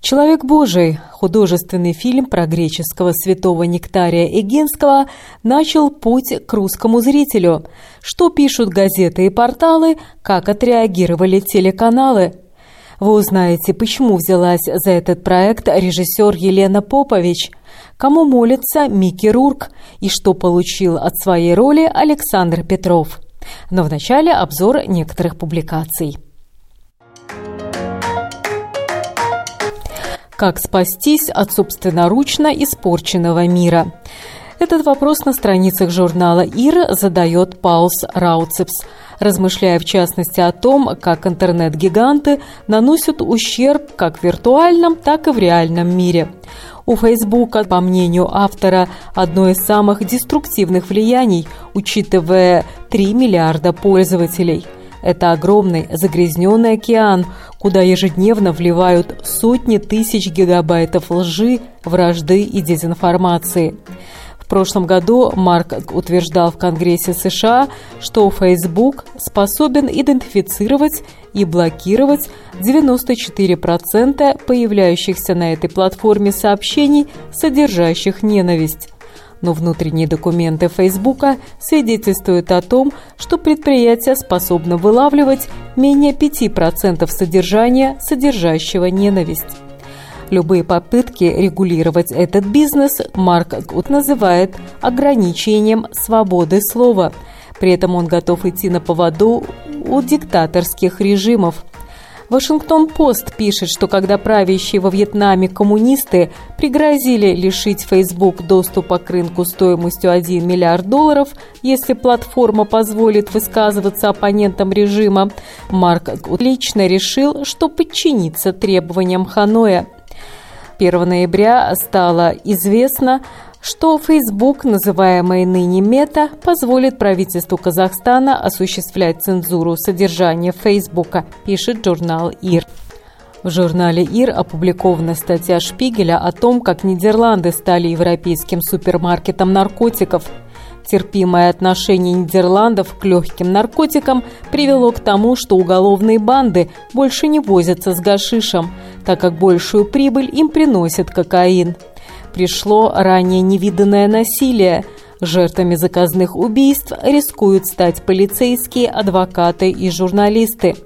«Человек Божий» – художественный фильм про греческого святого Нектария Эгинского начал путь к русскому зрителю. Что пишут газеты и порталы, как отреагировали телеканалы. Вы узнаете, почему взялась за этот проект режиссер Елена Попович, кому молится Микки Рурк и что получил от своей роли Александр Петров. Но вначале обзор некоторых публикаций. Как спастись от собственноручно испорченного мира? Этот вопрос на страницах журнала «Ир» задает Паулс Рауцепс, размышляя в частности о том, как интернет-гиганты наносят ущерб как в виртуальном, так и в реальном мире. У Фейсбука, по мнению автора, одно из самых деструктивных влияний, учитывая 3 миллиарда пользователей – это огромный загрязненный океан, куда ежедневно вливают сотни тысяч гигабайтов лжи, вражды и дезинформации. В прошлом году Марк утверждал в Конгрессе США, что Facebook способен идентифицировать и блокировать 94% появляющихся на этой платформе сообщений, содержащих ненависть но внутренние документы Фейсбука свидетельствуют о том, что предприятие способно вылавливать менее 5% содержания, содержащего ненависть. Любые попытки регулировать этот бизнес Марк Гуд называет ограничением свободы слова. При этом он готов идти на поводу у диктаторских режимов. Вашингтон-Пост пишет, что когда правящие во Вьетнаме коммунисты пригрозили лишить Facebook доступа к рынку стоимостью 1 миллиард долларов, если платформа позволит высказываться оппонентам режима, Марк лично решил, что подчинится требованиям Ханоя. 1 ноября стало известно, что Facebook, называемый ныне Мета, позволит правительству Казахстана осуществлять цензуру содержания Фейсбука, пишет журнал ИР. В журнале ИР опубликована статья Шпигеля о том, как Нидерланды стали европейским супермаркетом наркотиков. Терпимое отношение Нидерландов к легким наркотикам привело к тому, что уголовные банды больше не возятся с гашишем, так как большую прибыль им приносит кокаин пришло ранее невиданное насилие. Жертвами заказных убийств рискуют стать полицейские, адвокаты и журналисты.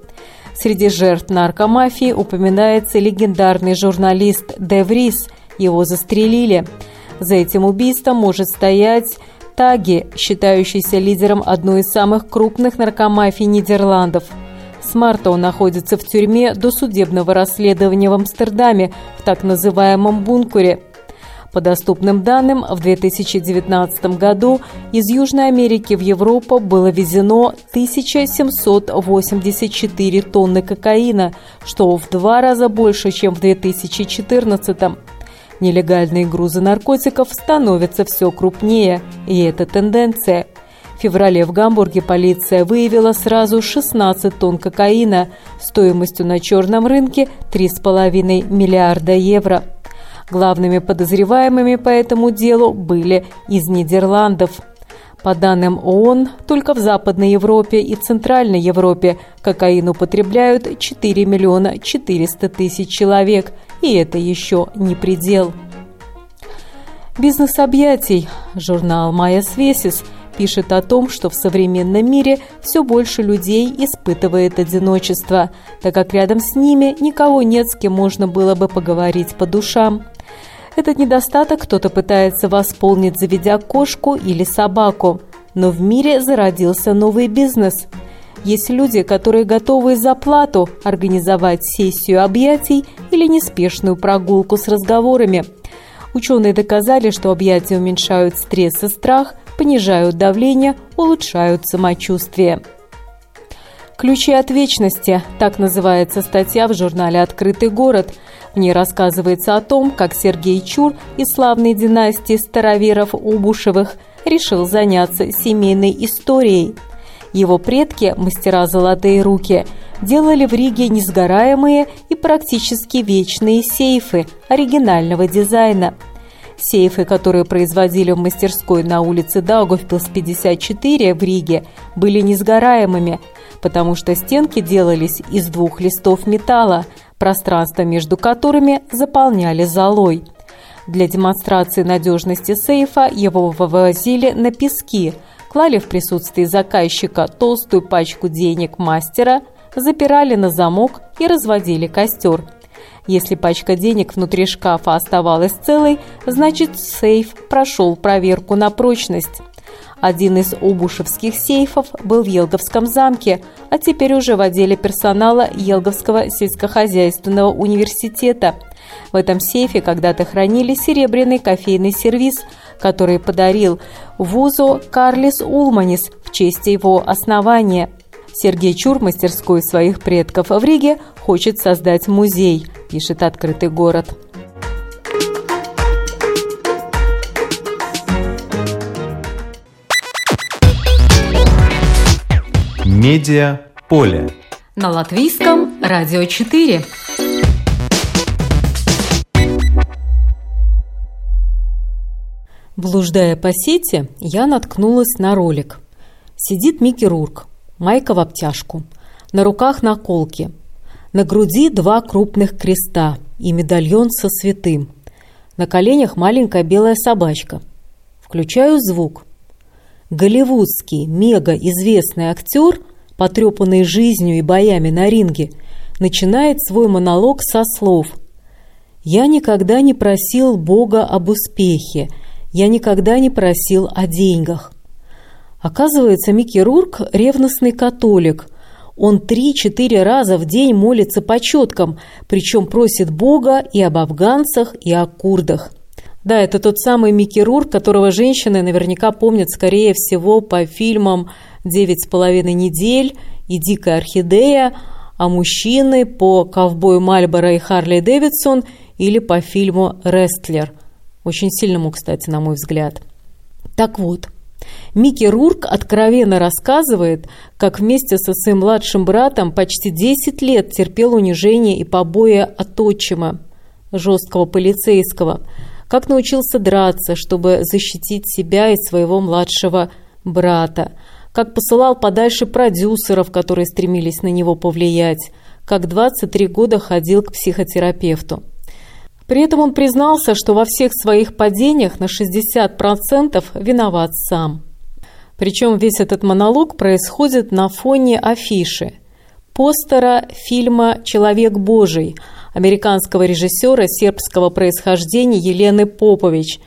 Среди жертв наркомафии упоминается легендарный журналист Деврис. Его застрелили. За этим убийством может стоять Таги, считающийся лидером одной из самых крупных наркомафий Нидерландов. С марта он находится в тюрьме до судебного расследования в Амстердаме в так называемом бункере – по доступным данным, в 2019 году из Южной Америки в Европу было везено 1784 тонны кокаина, что в два раза больше, чем в 2014 Нелегальные грузы наркотиков становятся все крупнее, и это тенденция. В феврале в Гамбурге полиция выявила сразу 16 тонн кокаина стоимостью на черном рынке 3,5 миллиарда евро. Главными подозреваемыми по этому делу были из Нидерландов. По данным ООН, только в Западной Европе и Центральной Европе кокаин употребляют 4 миллиона 400 тысяч человек, и это еще не предел. Бизнес объятий. Журнал «Майя Свесис» пишет о том, что в современном мире все больше людей испытывает одиночество, так как рядом с ними никого нет, с кем можно было бы поговорить по душам. Этот недостаток кто-то пытается восполнить, заведя кошку или собаку. Но в мире зародился новый бизнес. Есть люди, которые готовы за плату организовать сессию объятий или неспешную прогулку с разговорами. Ученые доказали, что объятия уменьшают стресс и страх, понижают давление, улучшают самочувствие. «Ключи от вечности» – так называется статья в журнале «Открытый город». В ней рассказывается о том, как Сергей Чур из славной династии староверов-убушевых решил заняться семейной историей. Его предки, мастера «Золотые руки», делали в Риге несгораемые и практически вечные сейфы оригинального дизайна – Сейфы, которые производили в мастерской на улице Даугавпилс 54 в Риге, были несгораемыми, потому что стенки делались из двух листов металла, пространство между которыми заполняли золой. Для демонстрации надежности сейфа его вывозили на пески, клали в присутствии заказчика толстую пачку денег мастера, запирали на замок и разводили костер. Если пачка денег внутри шкафа оставалась целой, значит сейф прошел проверку на прочность. Один из обушевских сейфов был в Елговском замке, а теперь уже в отделе персонала Елговского сельскохозяйственного университета. В этом сейфе когда-то хранили серебряный кофейный сервиз, который подарил вузу Карлис Улманис в честь его основания. Сергей Чур, мастерской своих предков в Риге, хочет создать музей, пишет «Открытый город». Медиа поле. На латвийском радио 4. Блуждая по сети, я наткнулась на ролик. Сидит Микки Рурк, майка в обтяжку, на руках наколки, на груди два крупных креста и медальон со святым, на коленях маленькая белая собачка. Включаю звук. Голливудский, мега-известный актер, потрепанный жизнью и боями на ринге, начинает свой монолог со слов «Я никогда не просил Бога об успехе, я никогда не просил о деньгах». Оказывается, Микки Рурк – ревностный католик. Он три-четыре раза в день молится по четкам, причем просит Бога и об афганцах, и о курдах. Да, это тот самый Микки Рурк, которого женщины наверняка помнят, скорее всего, по фильмам «Девять с половиной недель» и «Дикая орхидея», а мужчины по «Ковбою Мальборо» и «Харли Дэвидсон» или по фильму «Рестлер». Очень сильному, кстати, на мой взгляд. Так вот, Микки Рурк откровенно рассказывает, как вместе со своим младшим братом почти 10 лет терпел унижение и побои от отчима, жесткого полицейского, как научился драться, чтобы защитить себя и своего младшего брата, как посылал подальше продюсеров, которые стремились на него повлиять, как 23 года ходил к психотерапевту. При этом он признался, что во всех своих падениях на 60% виноват сам. Причем весь этот монолог происходит на фоне афиши постера фильма «Человек Божий» американского режиссера сербского происхождения Елены Попович.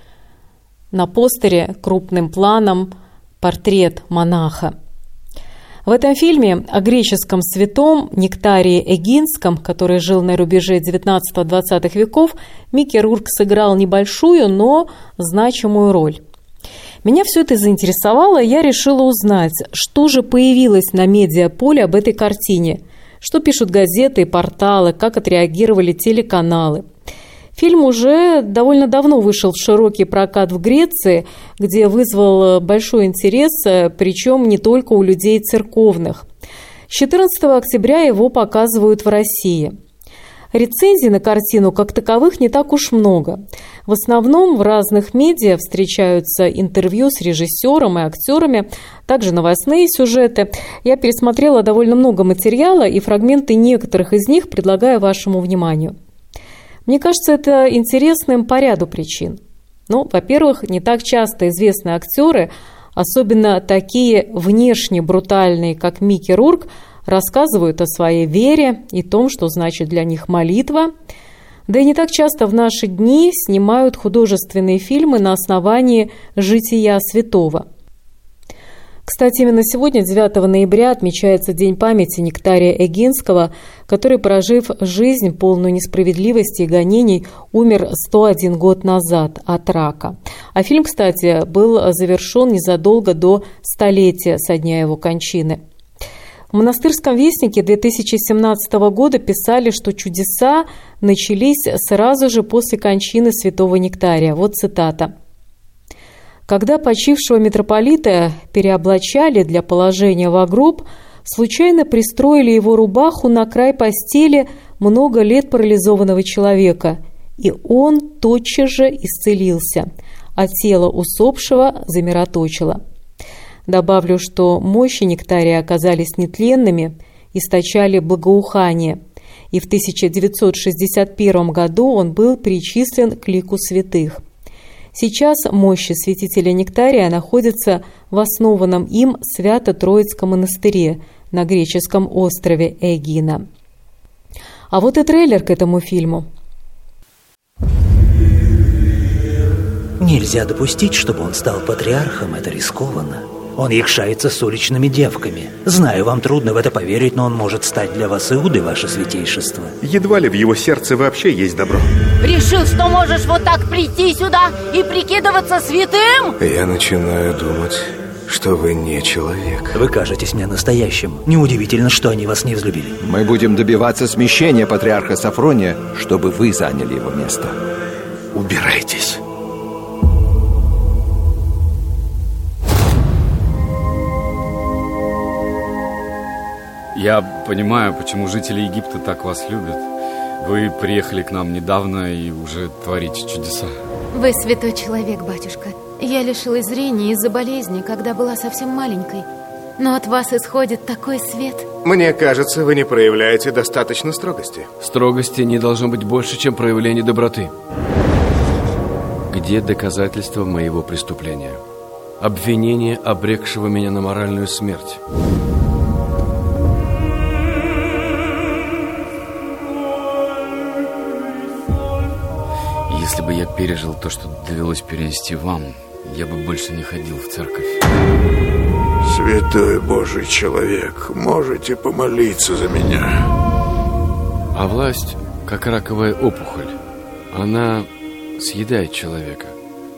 На постере крупным планом портрет монаха. В этом фильме о греческом святом Нектарии Эгинском, который жил на рубеже 19-20 веков, Микки Рурк сыграл небольшую, но значимую роль. Меня все это заинтересовало, и я решила узнать, что же появилось на медиаполе об этой картине, что пишут газеты и порталы, как отреагировали телеканалы – Фильм уже довольно давно вышел в широкий прокат в Греции, где вызвал большой интерес, причем не только у людей церковных. С 14 октября его показывают в России. Рецензий на картину как таковых не так уж много. В основном в разных медиа встречаются интервью с режиссером и актерами, также новостные сюжеты. Я пересмотрела довольно много материала и фрагменты некоторых из них предлагаю вашему вниманию. Мне кажется, это интересным по ряду причин. Ну, во-первых, не так часто известные актеры, особенно такие внешне брутальные, как Микки Рурк, рассказывают о своей вере и том, что значит для них молитва. Да и не так часто в наши дни снимают художественные фильмы на основании жития святого – кстати, именно сегодня, 9 ноября, отмечается День памяти Нектария Эгинского, который, прожив жизнь полную несправедливости и гонений, умер 101 год назад от рака. А фильм, кстати, был завершен незадолго до столетия со дня его кончины. В монастырском вестнике 2017 года писали, что чудеса начались сразу же после кончины святого Нектария. Вот цитата. Когда почившего митрополита переоблачали для положения в гроб, случайно пристроили его рубаху на край постели много лет парализованного человека, и он тотчас же исцелился, а тело усопшего замироточило. Добавлю, что мощи нектария оказались нетленными, источали благоухание, и в 1961 году он был причислен к лику святых. Сейчас мощи святителя Нектария находятся в основанном им Свято-Троицком монастыре на греческом острове Эгина. А вот и трейлер к этому фильму. Нельзя допустить, чтобы он стал патриархом, это рискованно. Он якшается с уличными девками. Знаю, вам трудно в это поверить, но он может стать для вас Иудой, ваше святейшество. Едва ли в его сердце вообще есть добро. Решил, что можешь вот так прийти сюда и прикидываться святым? Я начинаю думать, что вы не человек. Вы кажетесь мне настоящим. Неудивительно, что они вас не взлюбили. Мы будем добиваться смещения патриарха Сафрония, чтобы вы заняли его место. Убирайтесь. Я понимаю, почему жители Египта так вас любят. Вы приехали к нам недавно и уже творите чудеса. Вы святой человек, батюшка. Я лишилась зрения из-за болезни, когда была совсем маленькой. Но от вас исходит такой свет. Мне кажется, вы не проявляете достаточно строгости. Строгости не должно быть больше, чем проявление доброты. Где доказательства моего преступления? Обвинение, обрекшего меня на моральную смерть. Пережил то, что довелось перенести вам, я бы больше не ходил в церковь. Святой Божий человек, можете помолиться за меня. А власть, как раковая опухоль, она съедает человека.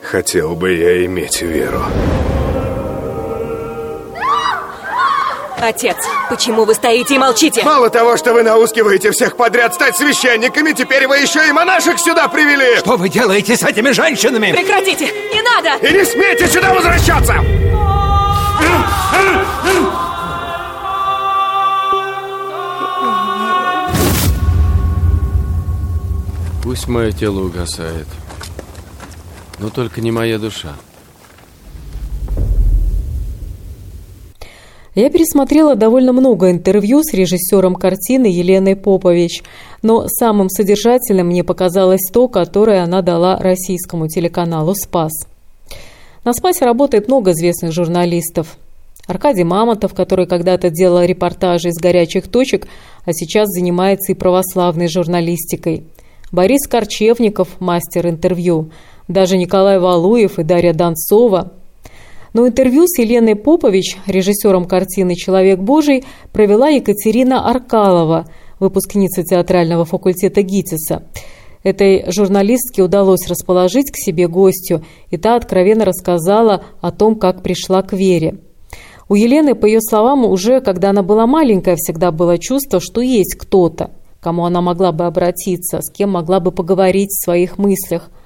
Хотел бы я иметь веру. Отец, почему вы стоите и молчите? Мало того, что вы наускиваете всех подряд стать священниками, теперь вы еще и монашек сюда привели! Что вы делаете с этими женщинами? Прекратите! Не надо! И не смейте сюда возвращаться! Пусть мое тело угасает, но только не моя душа. Я пересмотрела довольно много интервью с режиссером картины Еленой Попович, но самым содержательным мне показалось то, которое она дала российскому телеканалу «Спас». На «Спасе» работает много известных журналистов. Аркадий Мамонтов, который когда-то делал репортажи из горячих точек, а сейчас занимается и православной журналистикой. Борис Корчевников, мастер интервью. Даже Николай Валуев и Дарья Донцова – но интервью с Еленой Попович, режиссером картины «Человек Божий», провела Екатерина Аркалова, выпускница театрального факультета ГИТИСа. Этой журналистке удалось расположить к себе гостю, и та откровенно рассказала о том, как пришла к вере. У Елены, по ее словам, уже когда она была маленькая, всегда было чувство, что есть кто-то, кому она могла бы обратиться, с кем могла бы поговорить в своих мыслях –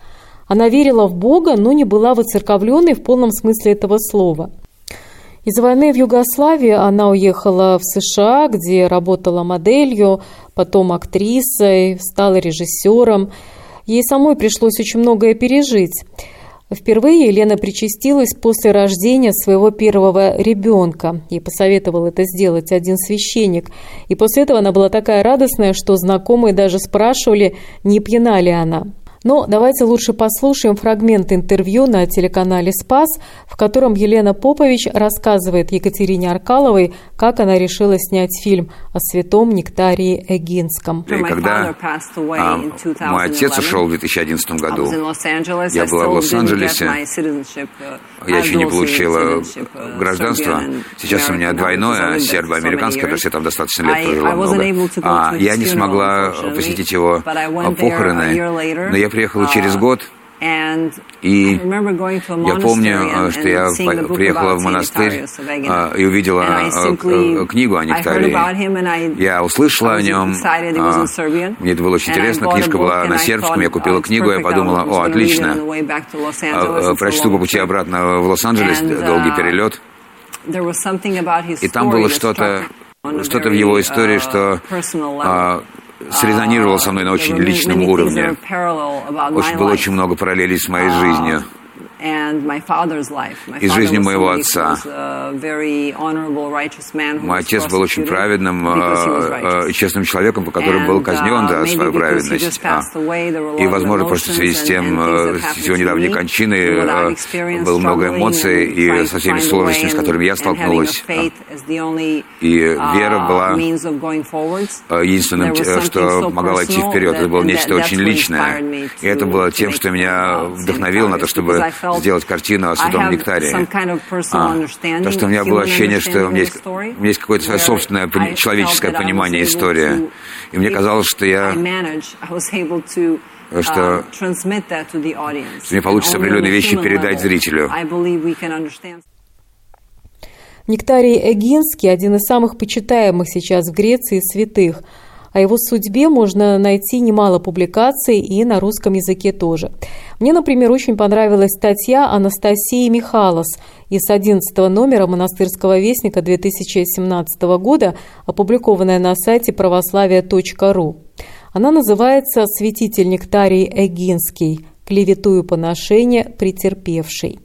она верила в Бога, но не была воцерковленной в полном смысле этого слова. Из войны в Югославии она уехала в США, где работала моделью, потом актрисой, стала режиссером. Ей самой пришлось очень многое пережить. Впервые Елена причастилась после рождения своего первого ребенка. Ей посоветовал это сделать один священник. И после этого она была такая радостная, что знакомые даже спрашивали, не пьяна ли она. Но давайте лучше послушаем фрагмент интервью на телеканале «Спас», в котором Елена Попович рассказывает Екатерине Аркаловой, как она решила снять фильм о святом Нектарии Эгинском. И когда а, мой отец ушел в 2011 году, я была в Лос-Анджелесе, я еще не получила гражданство. Сейчас у меня двойное, сербо-американское, потому что я там достаточно лет прожила много. А, я не смогла посетить его похороны, но я приехала через год, И я помню, что я приехала в монастырь а, и увидела а, книгу о нектарии. Я услышала о нем, а, мне это было очень интересно, книжка была на сербском, я купила книгу, я подумала, о, отлично, прочту по пути обратно в Лос-Анджелес, долгий перелет. И там было что-то, что-то в его истории, что срезонировал со мной на очень личном уровне. Очень, было очень много параллелей с моей жизнью из жизни моего отца. Мой отец был очень праведным и честным человеком, который был казнен за свою праведность. И, возможно, просто в связи с тем, с его недавней кончиной, было много эмоций и со всеми сложностями, с которыми я столкнулась. И вера была единственным, что помогало идти вперед. Это было нечто очень личное. И это было тем, что меня вдохновило на то, чтобы сделать картину о Святом Нектаре. А, то, что у меня было ощущение, что у меня есть, у меня есть какое-то свое собственное человеческое понимание истории. И мне казалось, что я что, что мне получится определенные вещи передать зрителю. Нектарий Эгинский – один из самых почитаемых сейчас в Греции святых – о его судьбе можно найти немало публикаций и на русском языке тоже. Мне, например, очень понравилась статья Анастасии Михалос из 11 номера «Монастырского вестника» 2017 года, опубликованная на сайте православия.ру. Она называется «Святитель Нектарий Эгинский. Клевету и поношение претерпевший».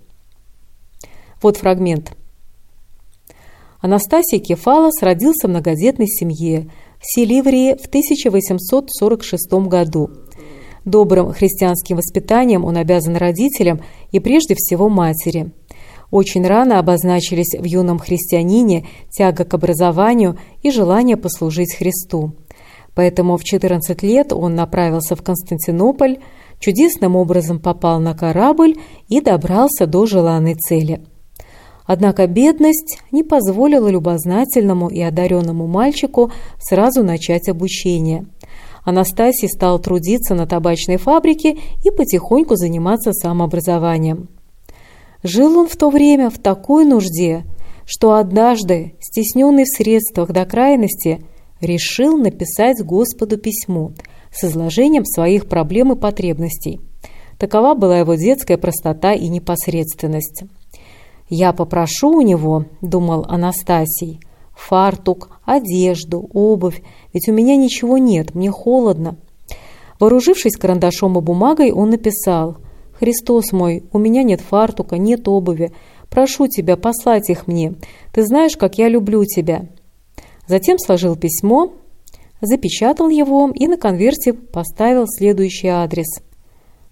Вот фрагмент. Анастасий Кефалос родился в многодетной семье – в Селиврии в 1846 году. Добрым христианским воспитанием он обязан родителям и прежде всего матери. Очень рано обозначились в юном христианине тяга к образованию и желание послужить Христу. Поэтому в 14 лет он направился в Константинополь, чудесным образом попал на корабль и добрался до желанной цели – Однако бедность не позволила любознательному и одаренному мальчику сразу начать обучение. Анастасий стал трудиться на табачной фабрике и потихоньку заниматься самообразованием. Жил он в то время в такой нужде, что однажды, стесненный в средствах до крайности, решил написать Господу письмо с изложением своих проблем и потребностей. Такова была его детская простота и непосредственность. «Я попрошу у него, — думал Анастасий, — фартук, одежду, обувь, ведь у меня ничего нет, мне холодно». Вооружившись карандашом и бумагой, он написал «Христос мой, у меня нет фартука, нет обуви. Прошу тебя послать их мне. Ты знаешь, как я люблю тебя». Затем сложил письмо, запечатал его и на конверте поставил следующий адрес.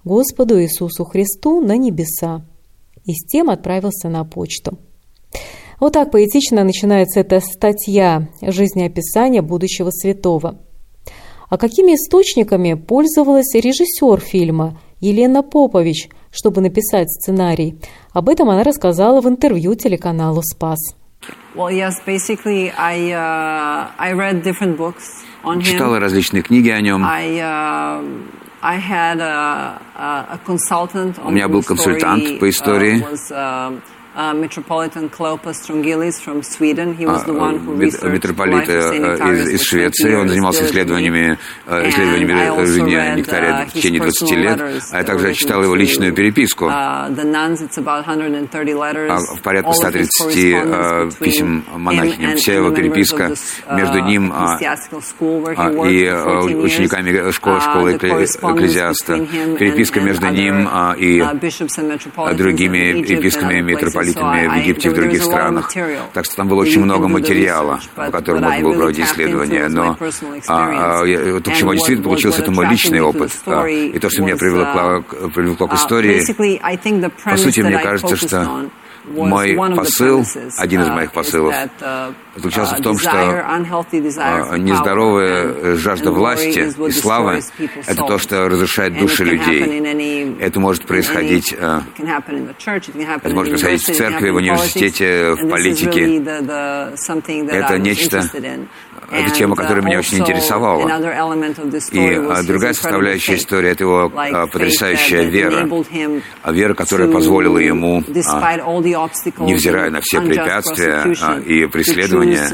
«Господу Иисусу Христу на небеса» и с тем отправился на почту. Вот так поэтично начинается эта статья жизнеописания будущего святого. А какими источниками пользовалась режиссер фильма Елена Попович, чтобы написать сценарий? Об этом она рассказала в интервью телеканалу «Спас». Читала различные книги о нем. У меня был консультант по истории. Uh, uh, Metropolitan Clopas Strongilis from Sweden. He was the one who Митрополит из, из Швеции. Он занимался исследованиями, исследованиями жизни Нектария в течение 20 лет. А я также читал его личную переписку. В порядка 130 писем монахиням. Вся его переписка между ним и учениками школы, школы экклезиаста. Переписка между ним и другими епископами митрополитами митрополитами в Египте и в других странах. Так что там было очень много материала, по которому можно было проводить исследования. Но а, а, то, к чему действительно получился, это мой личный опыт. А, и то, что меня привлекло, привлекло к истории, по сути, мне кажется, что мой посыл, один из моих посылов, заключался в том, что а, нездоровая жажда власти и славы – это то, что разрушает души людей. Это может происходить, а, это может происходить в церкви, в университете, в политике. Это нечто, это тема, которая меня очень интересовала. И а, другая составляющая истории – это его а, потрясающая вера. А вера, которая позволила ему, невзирая на все препятствия и преследования,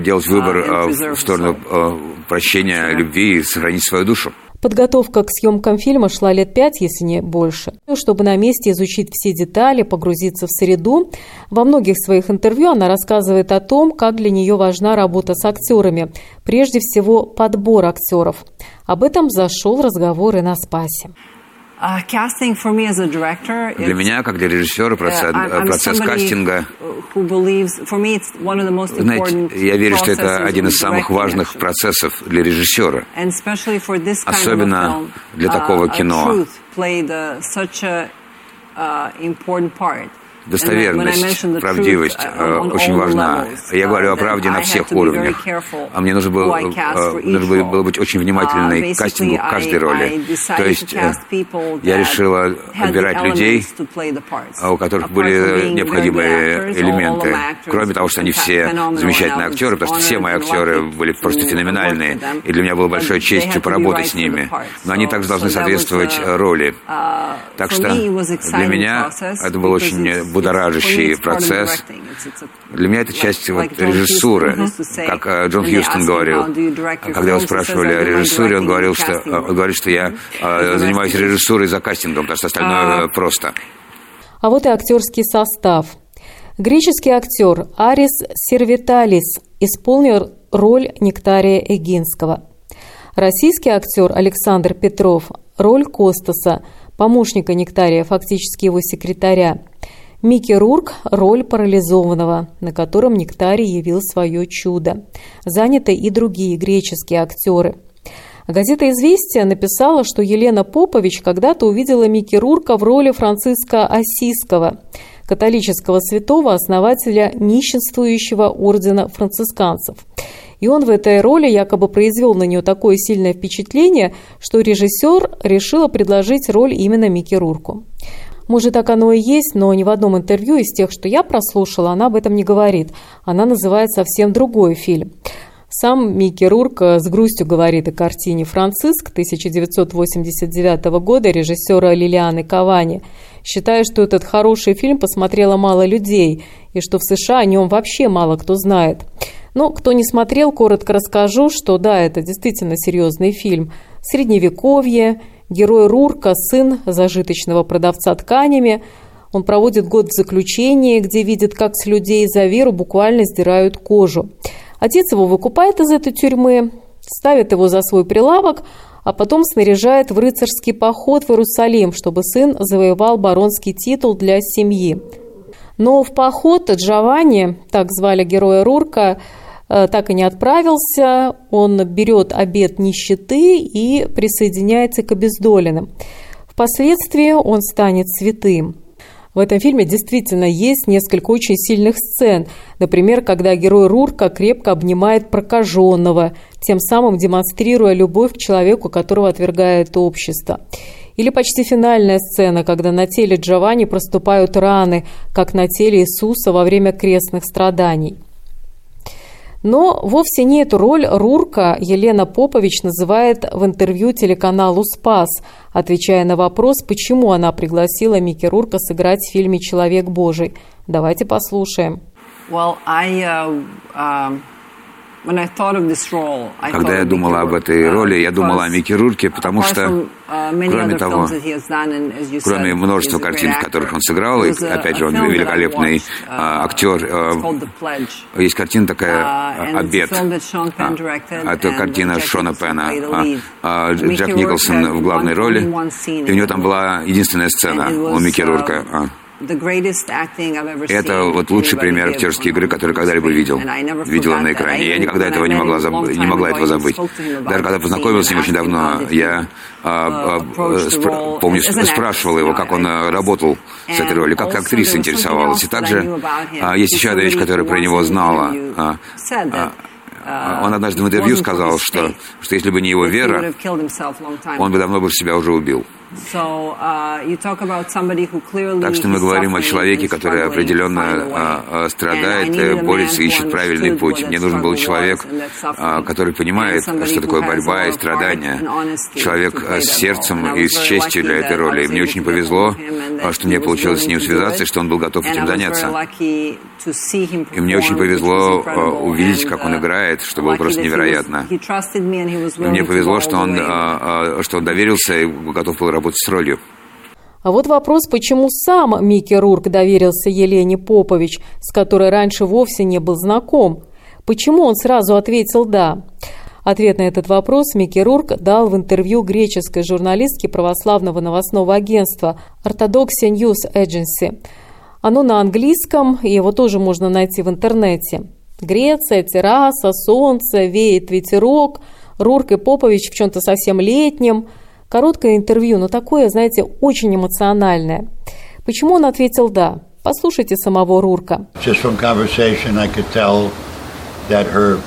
делать выбор в сторону прощения, любви и сохранить свою душу. Подготовка к съемкам фильма шла лет пять, если не больше. Чтобы на месте изучить все детали, погрузиться в среду, во многих своих интервью она рассказывает о том, как для нее важна работа с актерами, прежде всего подбор актеров. Об этом зашел разговор и на Спасе. Uh, для меня, как для режиссера, процесс, процесс кастинга, знаете, я верю, что это один из самых важных процессов для режиссера, особенно для такого uh, кино достоверность, правдивость э, очень важна. Я говорю о правде на всех уровнях. А мне нужно было, э, нужно было быть очень внимательной к кастингу каждой роли. То есть э, я решила отбирать людей, у которых были необходимые элементы. Кроме того, что они все замечательные актеры, потому что все мои актеры были просто феноменальные. И для меня было большой честью поработать с ними. Но они также должны соответствовать роли. Так что для меня это был очень будоражащий процесс. Для меня это часть вот, режиссуры, как э, Джон Хьюстон говорил. Когда его спрашивали о режиссуре, он говорил, что, э, он говорит, что я э, занимаюсь режиссурой за кастингом, потому что остальное просто. А вот и актерский состав. Греческий актер Арис Сервиталис исполнил роль Нектария Эгинского. Российский актер Александр Петров – роль Костаса, помощника Нектария, фактически его секретаря – Микки Рурк – роль парализованного, на котором Нектарий явил свое чудо. Заняты и другие греческие актеры. Газета «Известия» написала, что Елена Попович когда-то увидела Микки Рурка в роли Франциска Осиского, католического святого, основателя нищенствующего ордена францисканцев. И он в этой роли якобы произвел на нее такое сильное впечатление, что режиссер решила предложить роль именно Микки Рурку. Может, так оно и есть, но ни в одном интервью из тех, что я прослушала, она об этом не говорит. Она называет совсем другой фильм. Сам Микки Рурк с грустью говорит о картине «Франциск» 1989 года режиссера Лилианы Кавани, считая, что этот хороший фильм посмотрело мало людей и что в США о нем вообще мало кто знает. Но кто не смотрел, коротко расскажу, что да, это действительно серьезный фильм. Средневековье – Герой Рурка, сын зажиточного продавца тканями, он проводит год в заключении, где видит, как с людей за веру буквально сдирают кожу. Отец его выкупает из этой тюрьмы, ставит его за свой прилавок, а потом снаряжает в рыцарский поход в Иерусалим, чтобы сын завоевал баронский титул для семьи. Но в поход Джованни, так звали героя Рурка, так и не отправился. Он берет обед нищеты и присоединяется к обездоленным. Впоследствии он станет святым. В этом фильме действительно есть несколько очень сильных сцен. Например, когда герой Рурка крепко обнимает прокаженного, тем самым демонстрируя любовь к человеку, которого отвергает общество. Или почти финальная сцена, когда на теле Джованни проступают раны, как на теле Иисуса во время крестных страданий. Но вовсе не эту роль Рурка Елена Попович называет в интервью телеканалу «Спас», отвечая на вопрос, почему она пригласила Микки Рурка сыграть в фильме «Человек Божий». Давайте послушаем. Well, I, uh, uh... Когда я думала об этой uh, роли, я думала о Микки Рурке, потому что, uh, кроме того, кроме множества картин, в которых он сыграл, и, опять же, он великолепный uh, актер, есть картина такая «Обед». А, это картина Шона Пена. А, Джек Николсон в главной роли. И у него там была единственная сцена у Микки Рурка. Это вот лучший пример актерской игры, который когда-либо видел. Видела на экране. Я никогда этого не могла, заб... не могла этого забыть. Даже когда познакомился с ним очень давно, я а, uh, а, спр... помню, спрашивала его, как он а, работал с этой ролью, как актриса интересовалась. И также а, есть еще одна вещь, которую про него знала. А, а, он однажды в интервью сказал, что, что если бы не его вера, он бы давно бы себя уже убил. Uh, так что мы говорим о человеке, который определенно а, а, страдает, борется, ищет правильный путь. Мне нужен был человек, а, который понимает, что такое борьба и страдания. Человек с сердцем и с честью для этой роли. И мне очень повезло, что мне получилось с ним связаться, и что он был готов этим заняться. И мне очень повезло увидеть, как он играет, что было просто невероятно. И мне повезло, что он, что он доверился и готов был работать с ролью. А вот вопрос, почему сам Микки Рурк доверился Елене Попович, с которой раньше вовсе не был знаком. Почему он сразу ответил «да»? Ответ на этот вопрос Микки Рурк дал в интервью греческой журналистке православного новостного агентства Orthodoxy News Agency. Оно на английском, и его тоже можно найти в интернете. Греция, терраса, солнце, веет ветерок, Рурк и Попович в чем-то совсем летнем – Короткое интервью, но такое, знаете, очень эмоциональное. Почему он ответил «да»? Послушайте самого Рурка. Just from conversation I could tell that her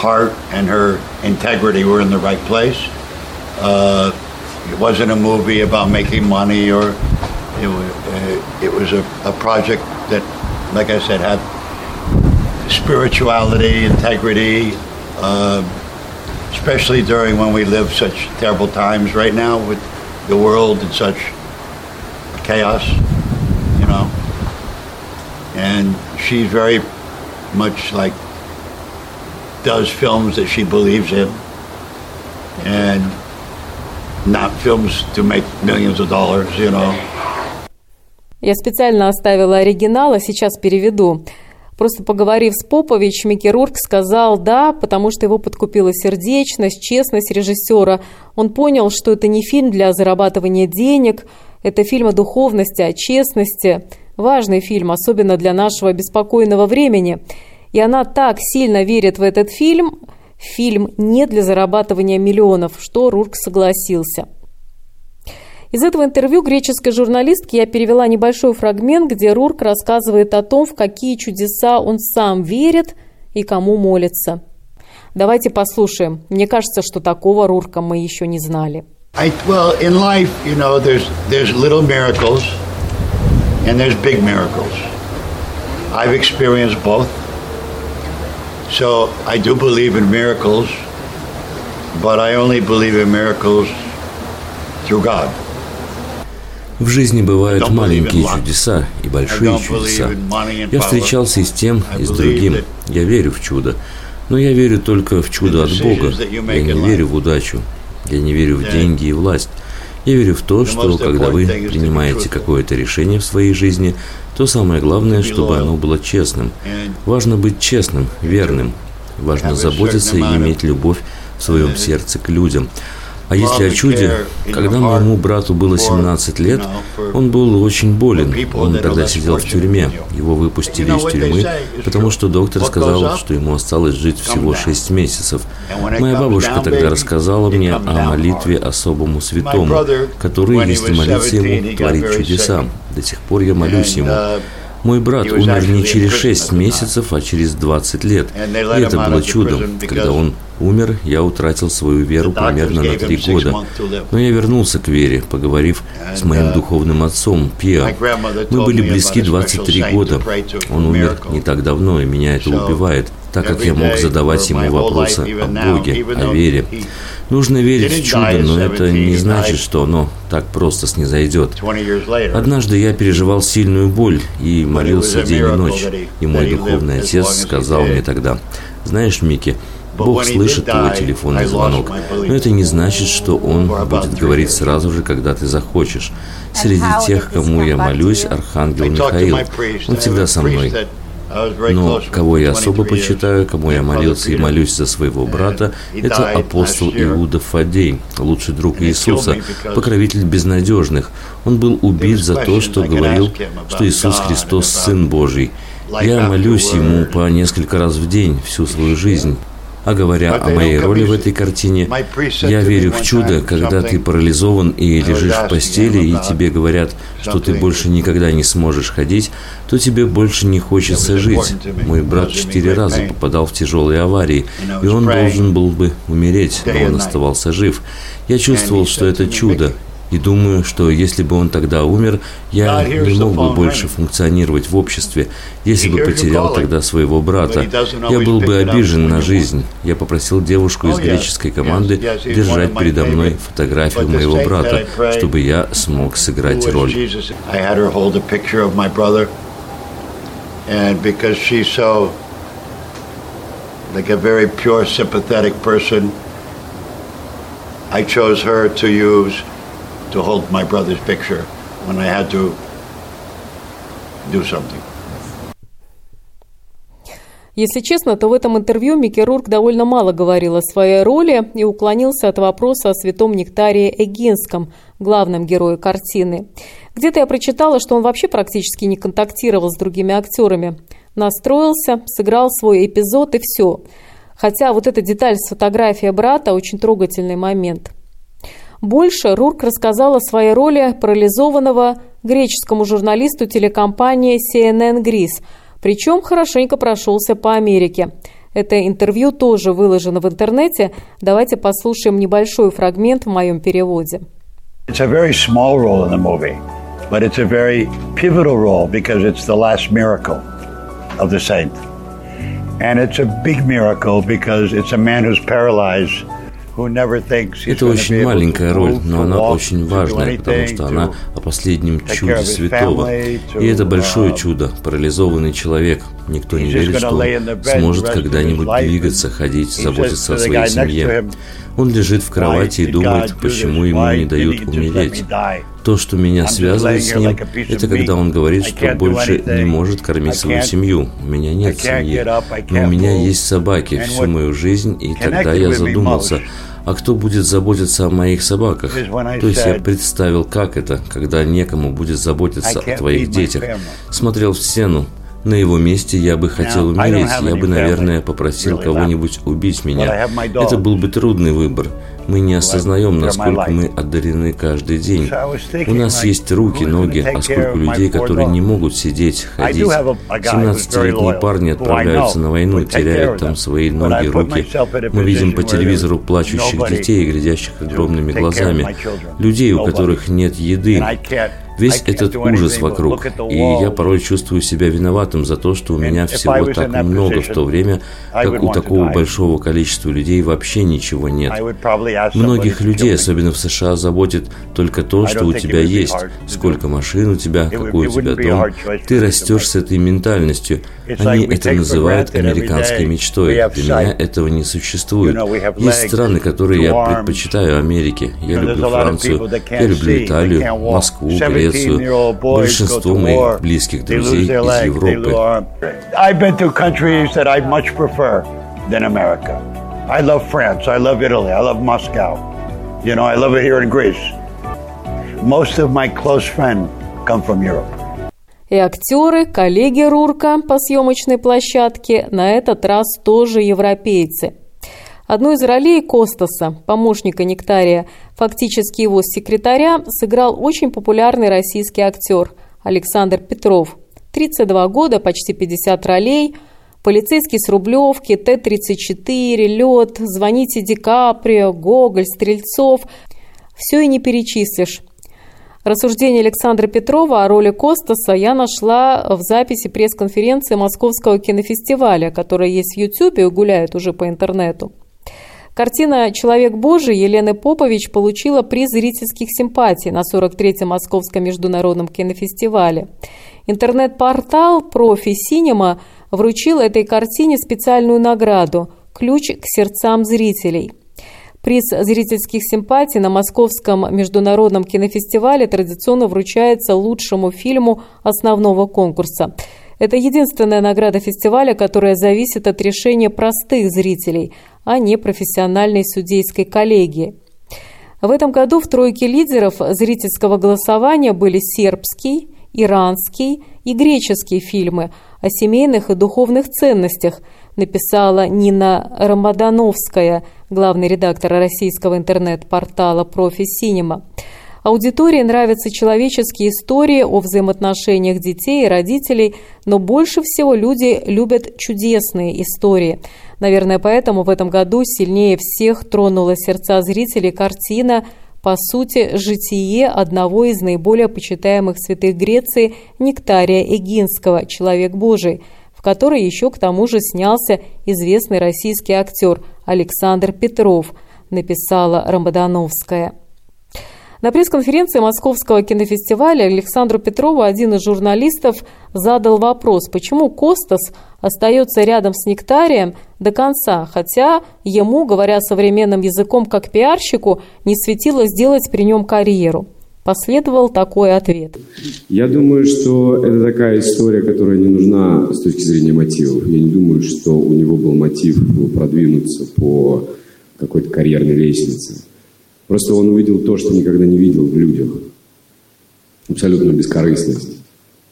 heart and her integrity were in the right place. Uh, it wasn't a movie about making money or it uh, it was a, a project that, like I said, had spirituality, integrity, uh, especially during when we live such terrible times right now with the world in such chaos, you know. And she's very much like does films that she believes in and not films to make millions of dollars, you know. Я специально оставила оригинал, а сейчас переведу. Просто поговорив с Попович, Микки Рурк сказал «да», потому что его подкупила сердечность, честность режиссера. Он понял, что это не фильм для зарабатывания денег, это фильм о духовности, о честности. Важный фильм, особенно для нашего беспокойного времени. И она так сильно верит в этот фильм, фильм не для зарабатывания миллионов, что Рурк согласился. Из этого интервью греческой журналистки я перевела небольшой фрагмент, где Рурк рассказывает о том, в какие чудеса он сам верит и кому молится. Давайте послушаем. Мне кажется, что такого Рурка мы еще не знали. I, well, in life, you know, there's, there's little miracles and there's big miracles. I've experienced both. So I do believe in miracles, but I only believe in miracles through God. В жизни бывают маленькие чудеса и большие чудеса. Я встречался и с тем, и с другим. Я верю в чудо. Но я верю только в чудо от Бога. Я не верю в удачу. Я не верю в деньги и власть. Я верю в то, что когда вы принимаете какое-то решение в своей жизни, то самое главное, чтобы оно было честным. Важно быть честным, верным. Важно заботиться и иметь любовь в своем сердце к людям. А если о чуде, когда моему брату было 17 лет, он был очень болен. Он тогда сидел в тюрьме. Его выпустили из тюрьмы, потому что доктор сказал, что ему осталось жить всего 6 месяцев. Моя бабушка тогда рассказала мне о молитве особому святому, который, если молиться ему, творит чудеса. До сих пор я молюсь ему. Мой брат умер не через 6 месяцев, а через 20 лет. И это было чудом. Когда он умер, я утратил свою веру примерно на три года. Но я вернулся к вере, поговорив с моим uh, духовным отцом, Пиа. Мы были близки 23 года. Он умер не так давно, и меня это убивает, так как я мог задавать ему вопросы о Боге, о вере. Нужно верить в чудо, но это не значит, что оно так просто снизойдет. Однажды я переживал сильную боль и молился день и ночь, и мой духовный отец сказал мне тогда, «Знаешь, Микки, Бог слышит твой телефонный звонок, но это не значит, что Он будет говорить сразу же, когда ты захочешь. Среди тех, кому я молюсь, Архангел Михаил. Он всегда со мной. Но кого я особо почитаю, кому я молился и молюсь за своего брата, это апостол Иуда Фадей, лучший друг Иисуса, покровитель безнадежных. Он был убит за то, что говорил, что Иисус Христос Сын Божий. Я молюсь ему по несколько раз в день всю свою жизнь. А говоря о моей роли в этой картине, я верю в чудо, когда ты парализован и лежишь в постели, и тебе говорят, что ты больше никогда не сможешь ходить, то тебе больше не хочется жить. Мой брат четыре раза попадал в тяжелые аварии, и он должен был бы умереть, но он оставался жив. Я чувствовал, что это чудо, И думаю, что если бы он тогда умер, я не мог бы больше функционировать в обществе, если бы потерял тогда своего брата. Я был бы обижен на жизнь. Я попросил девушку из греческой команды держать передо мной фотографию моего брата, чтобы я смог сыграть роль. And because she's so like a very pure, sympathetic person, I chose her to use to hold my brother's picture when I had to do something. Если честно, то в этом интервью Микки Рурк довольно мало говорил о своей роли и уклонился от вопроса о святом Нектарии Эгинском, главном герое картины. Где-то я прочитала, что он вообще практически не контактировал с другими актерами. Настроился, сыграл свой эпизод и все. Хотя вот эта деталь с фотографией брата – очень трогательный момент – больше Рурк рассказал о своей роли парализованного греческому журналисту телекомпании CNN Greece, причем хорошенько прошелся по Америке. Это интервью тоже выложено в интернете. Давайте послушаем небольшой фрагмент в моем переводе. It's a very small role in the movie, but it's a very pivotal role because it's the last miracle of the saint. And it's a big miracle because it's a man who's paralyzed это очень маленькая роль, но она очень важная, потому что она о последнем чуде святого. И это большое чудо, парализованный человек. Никто не верит, что он сможет когда-нибудь двигаться, ходить, заботиться о своей семье. Он лежит в кровати и думает, почему ему не дают умереть. То, что меня связывает с ним, это когда он говорит, что больше не может кормить свою семью. У меня нет семьи, но у меня есть собаки всю мою жизнь, и тогда я задумался, а кто будет заботиться о моих собаках? То есть я представил, как это, когда некому будет заботиться о твоих детях. Смотрел в стену. На его месте я бы хотел умереть. Я бы, наверное, попросил кого-нибудь убить меня. Это был бы трудный выбор. Мы не осознаем, насколько мы одарены каждый день. У нас есть руки, ноги, а сколько людей, которые не могут сидеть, ходить. 17-летние парни отправляются на войну, теряют там свои ноги, руки. Мы видим по телевизору плачущих детей, глядящих огромными глазами, людей, у которых нет еды весь этот ужас вокруг. И я порой чувствую себя виноватым за то, что у меня всего так много, в то время как у такого большого количества людей вообще ничего нет. Многих людей, особенно в США, заботит только то, что у тебя есть, сколько машин у тебя, какой у тебя дом. Ты растешь с этой ментальностью. Они это называют американской мечтой. Для меня этого не существует. Есть страны, которые я предпочитаю Америке. Я люблю Францию, я люблю Италию, Москву, Грецию. Швецию, большинство моих близких друзей из Европы. I love France, I love Italy, I love Moscow. You know, I love it here in Greece. Most of my close friends come from Europe. И актеры, коллеги Рурка по съемочной площадке на этот раз тоже европейцы – Одну из ролей Костаса, помощника Нектария, фактически его секретаря, сыграл очень популярный российский актер Александр Петров. 32 года, почти 50 ролей, полицейский с Рублевки, Т-34, Лед, Звоните Ди Каприо, Гоголь, Стрельцов. Все и не перечислишь. Рассуждение Александра Петрова о роли Костаса я нашла в записи пресс-конференции Московского кинофестиваля, которая есть в Ютьюбе и гуляет уже по интернету. Картина «Человек Божий» Елены Попович получила приз зрительских симпатий на 43-м Московском международном кинофестивале. Интернет-портал «Профи Синема» вручил этой картине специальную награду «Ключ к сердцам зрителей». Приз зрительских симпатий на Московском международном кинофестивале традиционно вручается лучшему фильму основного конкурса. Это единственная награда фестиваля, которая зависит от решения простых зрителей – а не профессиональной судейской коллегии. В этом году в тройке лидеров зрительского голосования были сербский, иранский и греческий фильмы о семейных и духовных ценностях, написала Нина Рамадановская, главный редактор российского интернет-портала «Профи Синема». Аудитории нравятся человеческие истории о взаимоотношениях детей и родителей, но больше всего люди любят чудесные истории – Наверное, поэтому в этом году сильнее всех тронула сердца зрителей картина по сути, житие одного из наиболее почитаемых святых Греции Нектария Эгинского «Человек Божий», в которой еще к тому же снялся известный российский актер Александр Петров, написала Рамбадановская. На пресс-конференции Московского кинофестиваля Александру Петрову один из журналистов задал вопрос, почему Костас остается рядом с Нектарием до конца, хотя ему, говоря современным языком как пиарщику, не светило сделать при нем карьеру. Последовал такой ответ. Я думаю, что это такая история, которая не нужна с точки зрения мотивов. Я не думаю, что у него был мотив продвинуться по какой-то карьерной лестнице. Просто он увидел то, что никогда не видел в людях. Абсолютно бескорыстность.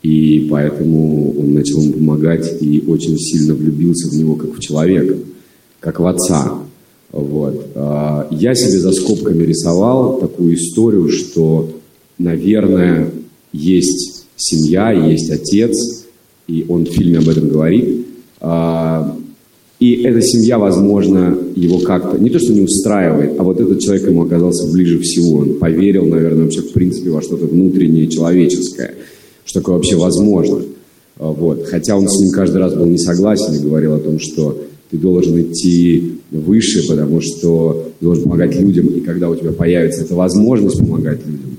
И поэтому он начал ему помогать и очень сильно влюбился в него как в человека, как в отца. Вот. А, я себе за скобками рисовал такую историю, что, наверное, есть семья, есть отец, и он в фильме об этом говорит. И эта семья, возможно, его как-то, не то что не устраивает, а вот этот человек ему оказался ближе всего. Он поверил, наверное, вообще в принципе во что-то внутреннее, человеческое, что такое вообще возможно. А, вот. Хотя он с ним каждый раз был не согласен и говорил о том, что ты должен идти выше, потому что ты должен помогать людям, и когда у тебя появится эта возможность помогать людям,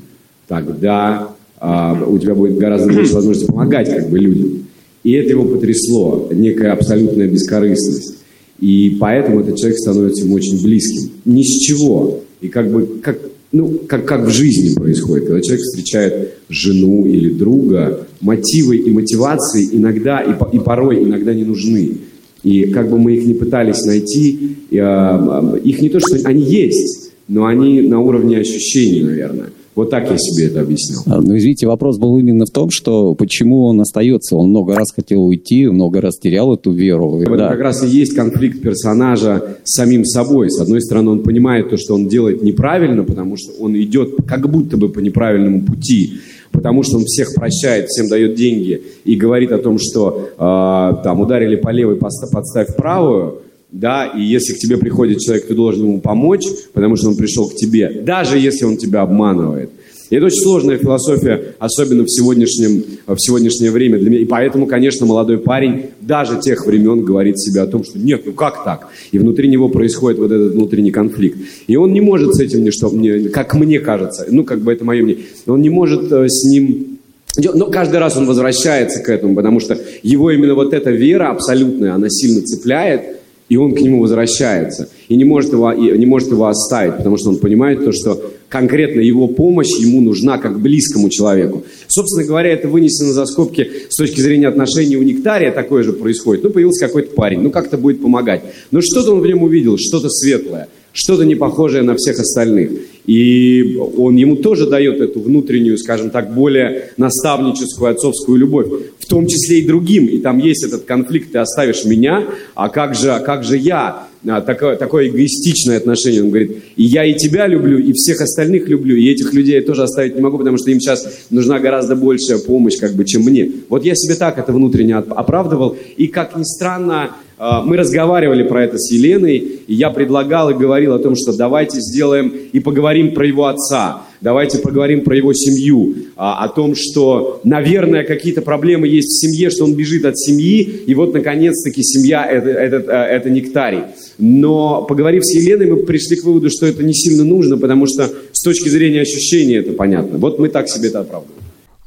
тогда а, у тебя будет гораздо больше возможности помогать как бы людям. И это его потрясло, некая абсолютная бескорыстность. И поэтому этот человек становится ему очень близким. Ни с чего. И как бы, как, ну, как, как в жизни происходит, когда человек встречает жену или друга, мотивы и мотивации иногда и, и порой иногда не нужны. И как бы мы их не пытались найти, э, их не то, что они есть, но они на уровне ощущений, наверное. Вот так я себе это объяснял. А, ну, извините, вопрос был именно в том, что почему он остается. Он много раз хотел уйти, много раз терял эту веру. В этом да. как раз и есть конфликт персонажа с самим собой. С одной стороны, он понимает то, что он делает неправильно, потому что он идет как будто бы по неправильному пути потому что он всех прощает, всем дает деньги и говорит о том, что э, там ударили по левой, подставь правую, да, и если к тебе приходит человек, ты должен ему помочь, потому что он пришел к тебе, даже если он тебя обманывает. И это очень сложная философия, особенно в, сегодняшнем, в сегодняшнее время для меня. И поэтому, конечно, молодой парень даже тех времен говорит себе о том, что нет, ну как так? И внутри него происходит вот этот внутренний конфликт. И он не может с этим, что мне, как мне кажется, ну как бы это мое мнение, он не может э, с ним но каждый раз он возвращается к этому, потому что его именно вот эта вера абсолютная, она сильно цепляет, и он к нему возвращается. И не может его, не может его оставить, потому что он понимает то, что конкретно его помощь ему нужна как близкому человеку. Собственно говоря, это вынесено за скобки с точки зрения отношений у Нектария, такое же происходит. Ну, появился какой-то парень, ну, как-то будет помогать. Но что-то он в нем увидел, что-то светлое, что-то не похожее на всех остальных. И он ему тоже дает эту внутреннюю, скажем так, более наставническую отцовскую любовь, в том числе и другим. И там есть этот конфликт, ты оставишь меня, а как же, а как же я? А, такое, такое эгоистичное отношение. Он говорит, и я и тебя люблю, и всех остальных люблю, и этих людей я тоже оставить не могу, потому что им сейчас нужна гораздо большая помощь, как бы, чем мне. Вот я себе так это внутренне оправдывал. И, как ни странно, мы разговаривали про это с Еленой, и я предлагал и говорил о том, что давайте сделаем и поговорим про его отца, давайте поговорим про его семью, а, о том, что, наверное, какие-то проблемы есть в семье, что он бежит от семьи, и вот, наконец-таки, семья это, это, а, это нектарий. Но, поговорив с Еленой, мы пришли к выводу, что это не сильно нужно, потому что с точки зрения ощущения это понятно. Вот мы так себе это оправдываем.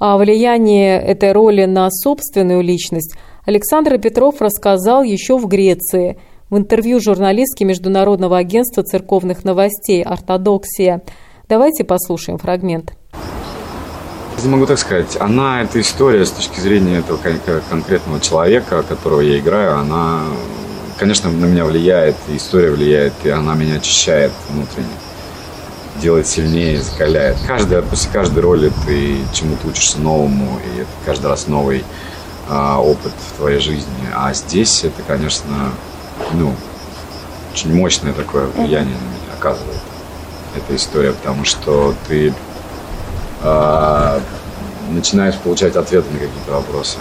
А влияние этой роли на собственную личность – Александр Петров рассказал еще в Греции в интервью журналистке Международного агентства церковных новостей «Ортодоксия». Давайте послушаем фрагмент. Я могу так сказать, она, эта история с точки зрения этого конкретного человека, которого я играю, она, конечно, на меня влияет, история влияет, и она меня очищает внутренне, делает сильнее, закаляет. Каждая, после каждой роли ты чему-то учишься новому, и это каждый раз новый а, опыт в твоей жизни. А здесь это, конечно, ну, очень мощное такое влияние на меня оказывает эта история, потому что ты э, начинаешь получать ответы на какие-то вопросы,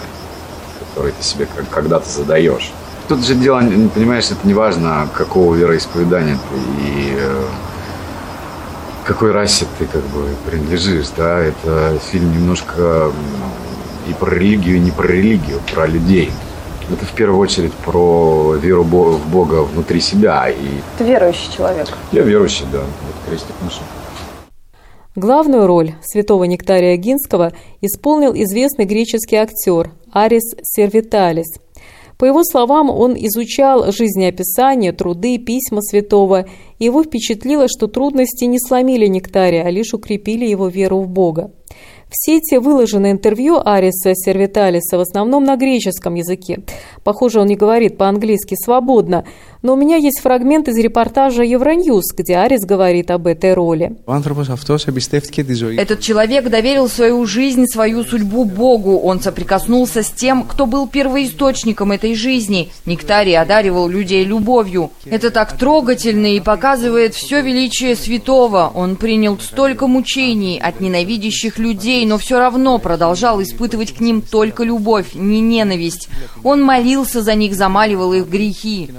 которые ты себе когда-то задаешь. Тут же дело, понимаешь, это не важно, какого вероисповедания ты и э, какой расе ты как бы принадлежишь, да, это фильм немножко и про религию, и не про религию, про людей. Это в первую очередь про веру в Бога внутри себя. И... Ты верующий человек? Я верующий, да. Вот крестик ношу. Главную роль святого Нектария Гинского исполнил известный греческий актер Арис Сервиталис. По его словам, он изучал жизнеописание, труды, письма святого, его впечатлило, что трудности не сломили Нектария, а лишь укрепили его веру в Бога. Все эти выложенные интервью Ариса Сервиталиса в основном на греческом языке. Похоже, он не говорит по-английски свободно, но у меня есть фрагмент из репортажа Евроньюз, где Арис говорит об этой роли. Этот человек доверил свою жизнь, свою судьбу Богу. Он соприкоснулся с тем, кто был первоисточником этой жизни. Нектарий одаривал людей любовью. Это так трогательно и показывает все величие святого. Он принял столько мучений от ненавидящих людей, но все равно продолжал испытывать к ним только любовь, не ненависть. Он молился за них, замаливал их грехи.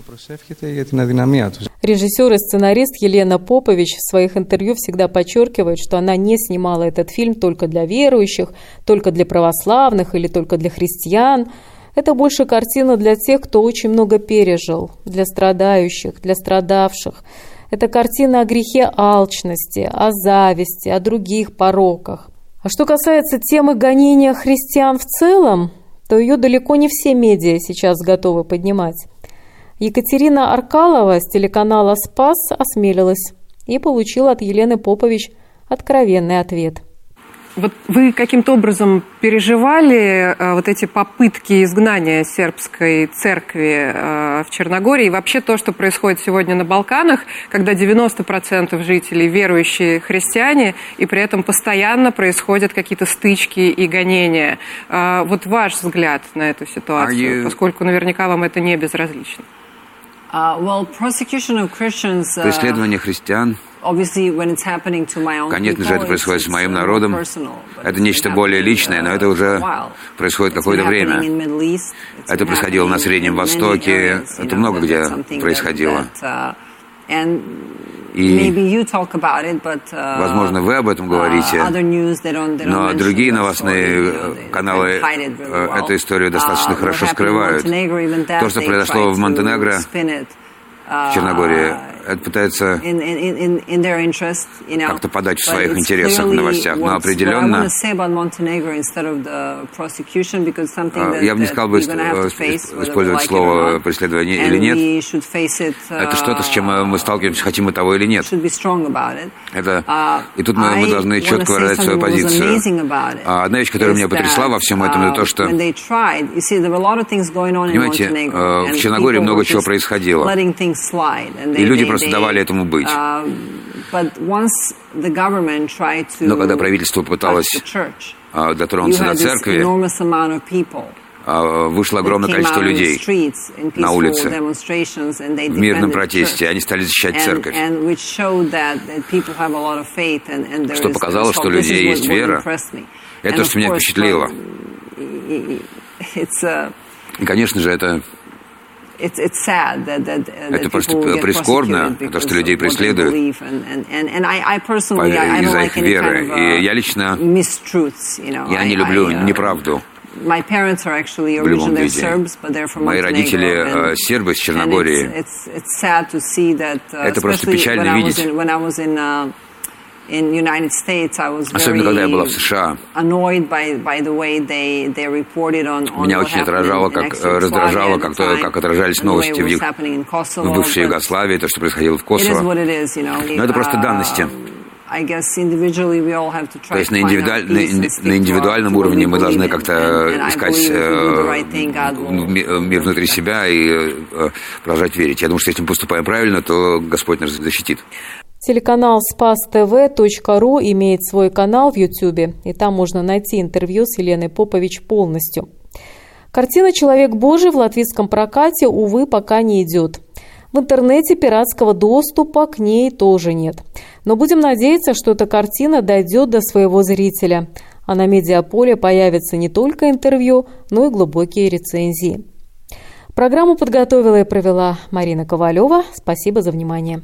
Режиссер и сценарист Елена Попович в своих интервью всегда подчеркивает, что она не снимала этот фильм только для верующих, только для православных или только для христиан. Это больше картина для тех, кто очень много пережил, для страдающих, для страдавших. Это картина о грехе алчности, о зависти, о других пороках. А что касается темы гонения христиан в целом, то ее далеко не все медиа сейчас готовы поднимать. Екатерина Аркалова с телеканала «Спас» осмелилась и получила от Елены Попович откровенный ответ. Вот вы каким-то образом переживали э, вот эти попытки изгнания сербской церкви э, в Черногории и вообще то, что происходит сегодня на Балканах, когда 90% жителей верующие христиане, и при этом постоянно происходят какие-то стычки и гонения. Э, вот ваш взгляд на эту ситуацию, you... поскольку наверняка вам это не безразлично. Uh, uh, Преследование христиан Конечно же, это происходит с моим народом. Это нечто более личное, но это уже происходит какое-то время. Это происходило на Среднем Востоке, это много где происходило. Uh, и, возможно, вы об этом говорите, но другие новостные каналы эту историю достаточно хорошо скрывают. То, что произошло в Монтенегро, в Черногории, пытается как-то подать в своих интересах в новостях, но определенно я бы не сказал бы использовать слово преследование или нет. Это что-то, с чем мы сталкиваемся, хотим мы того или нет. Это, и тут мы, мы должны четко выражать свою позицию. Одна вещь, которая меня потрясла во всем этом, это то, что, понимаете, в Черногории много чего происходило. И люди просто давали этому быть. Но когда правительство пыталось а, дотронуться до церкви, а, вышло огромное количество людей на улице в мирном протесте. Они стали защищать церковь. Что показало, что у людей есть вера. Это то, что меня впечатлило. И, конечно же, это это просто прискорбно, то, что людей преследуют из-за их веры. И я лично, я не люблю неправду. Любом виде. Мои родители э, сербы из Черногории. Это просто печально видеть. Особенно, когда я была в США. Меня очень отражало, как, э, раздражало, как, то, как отражались новости в, в бывшей Югославии, то, что происходило в Косово. Но это просто данности. То есть на, индивидуаль, на, индивидуальном уровне мы должны как-то искать э, мир внутри себя и э, продолжать верить. Я думаю, что если мы поступаем правильно, то Господь нас защитит. Телеканал спаств.ру имеет свой канал в YouTube, и там можно найти интервью с Еленой Попович полностью. Картина «Человек Божий» в латвийском прокате, увы, пока не идет. В интернете пиратского доступа к ней тоже нет. Но будем надеяться, что эта картина дойдет до своего зрителя, а на медиаполе появится не только интервью, но и глубокие рецензии. Программу подготовила и провела Марина Ковалева. Спасибо за внимание.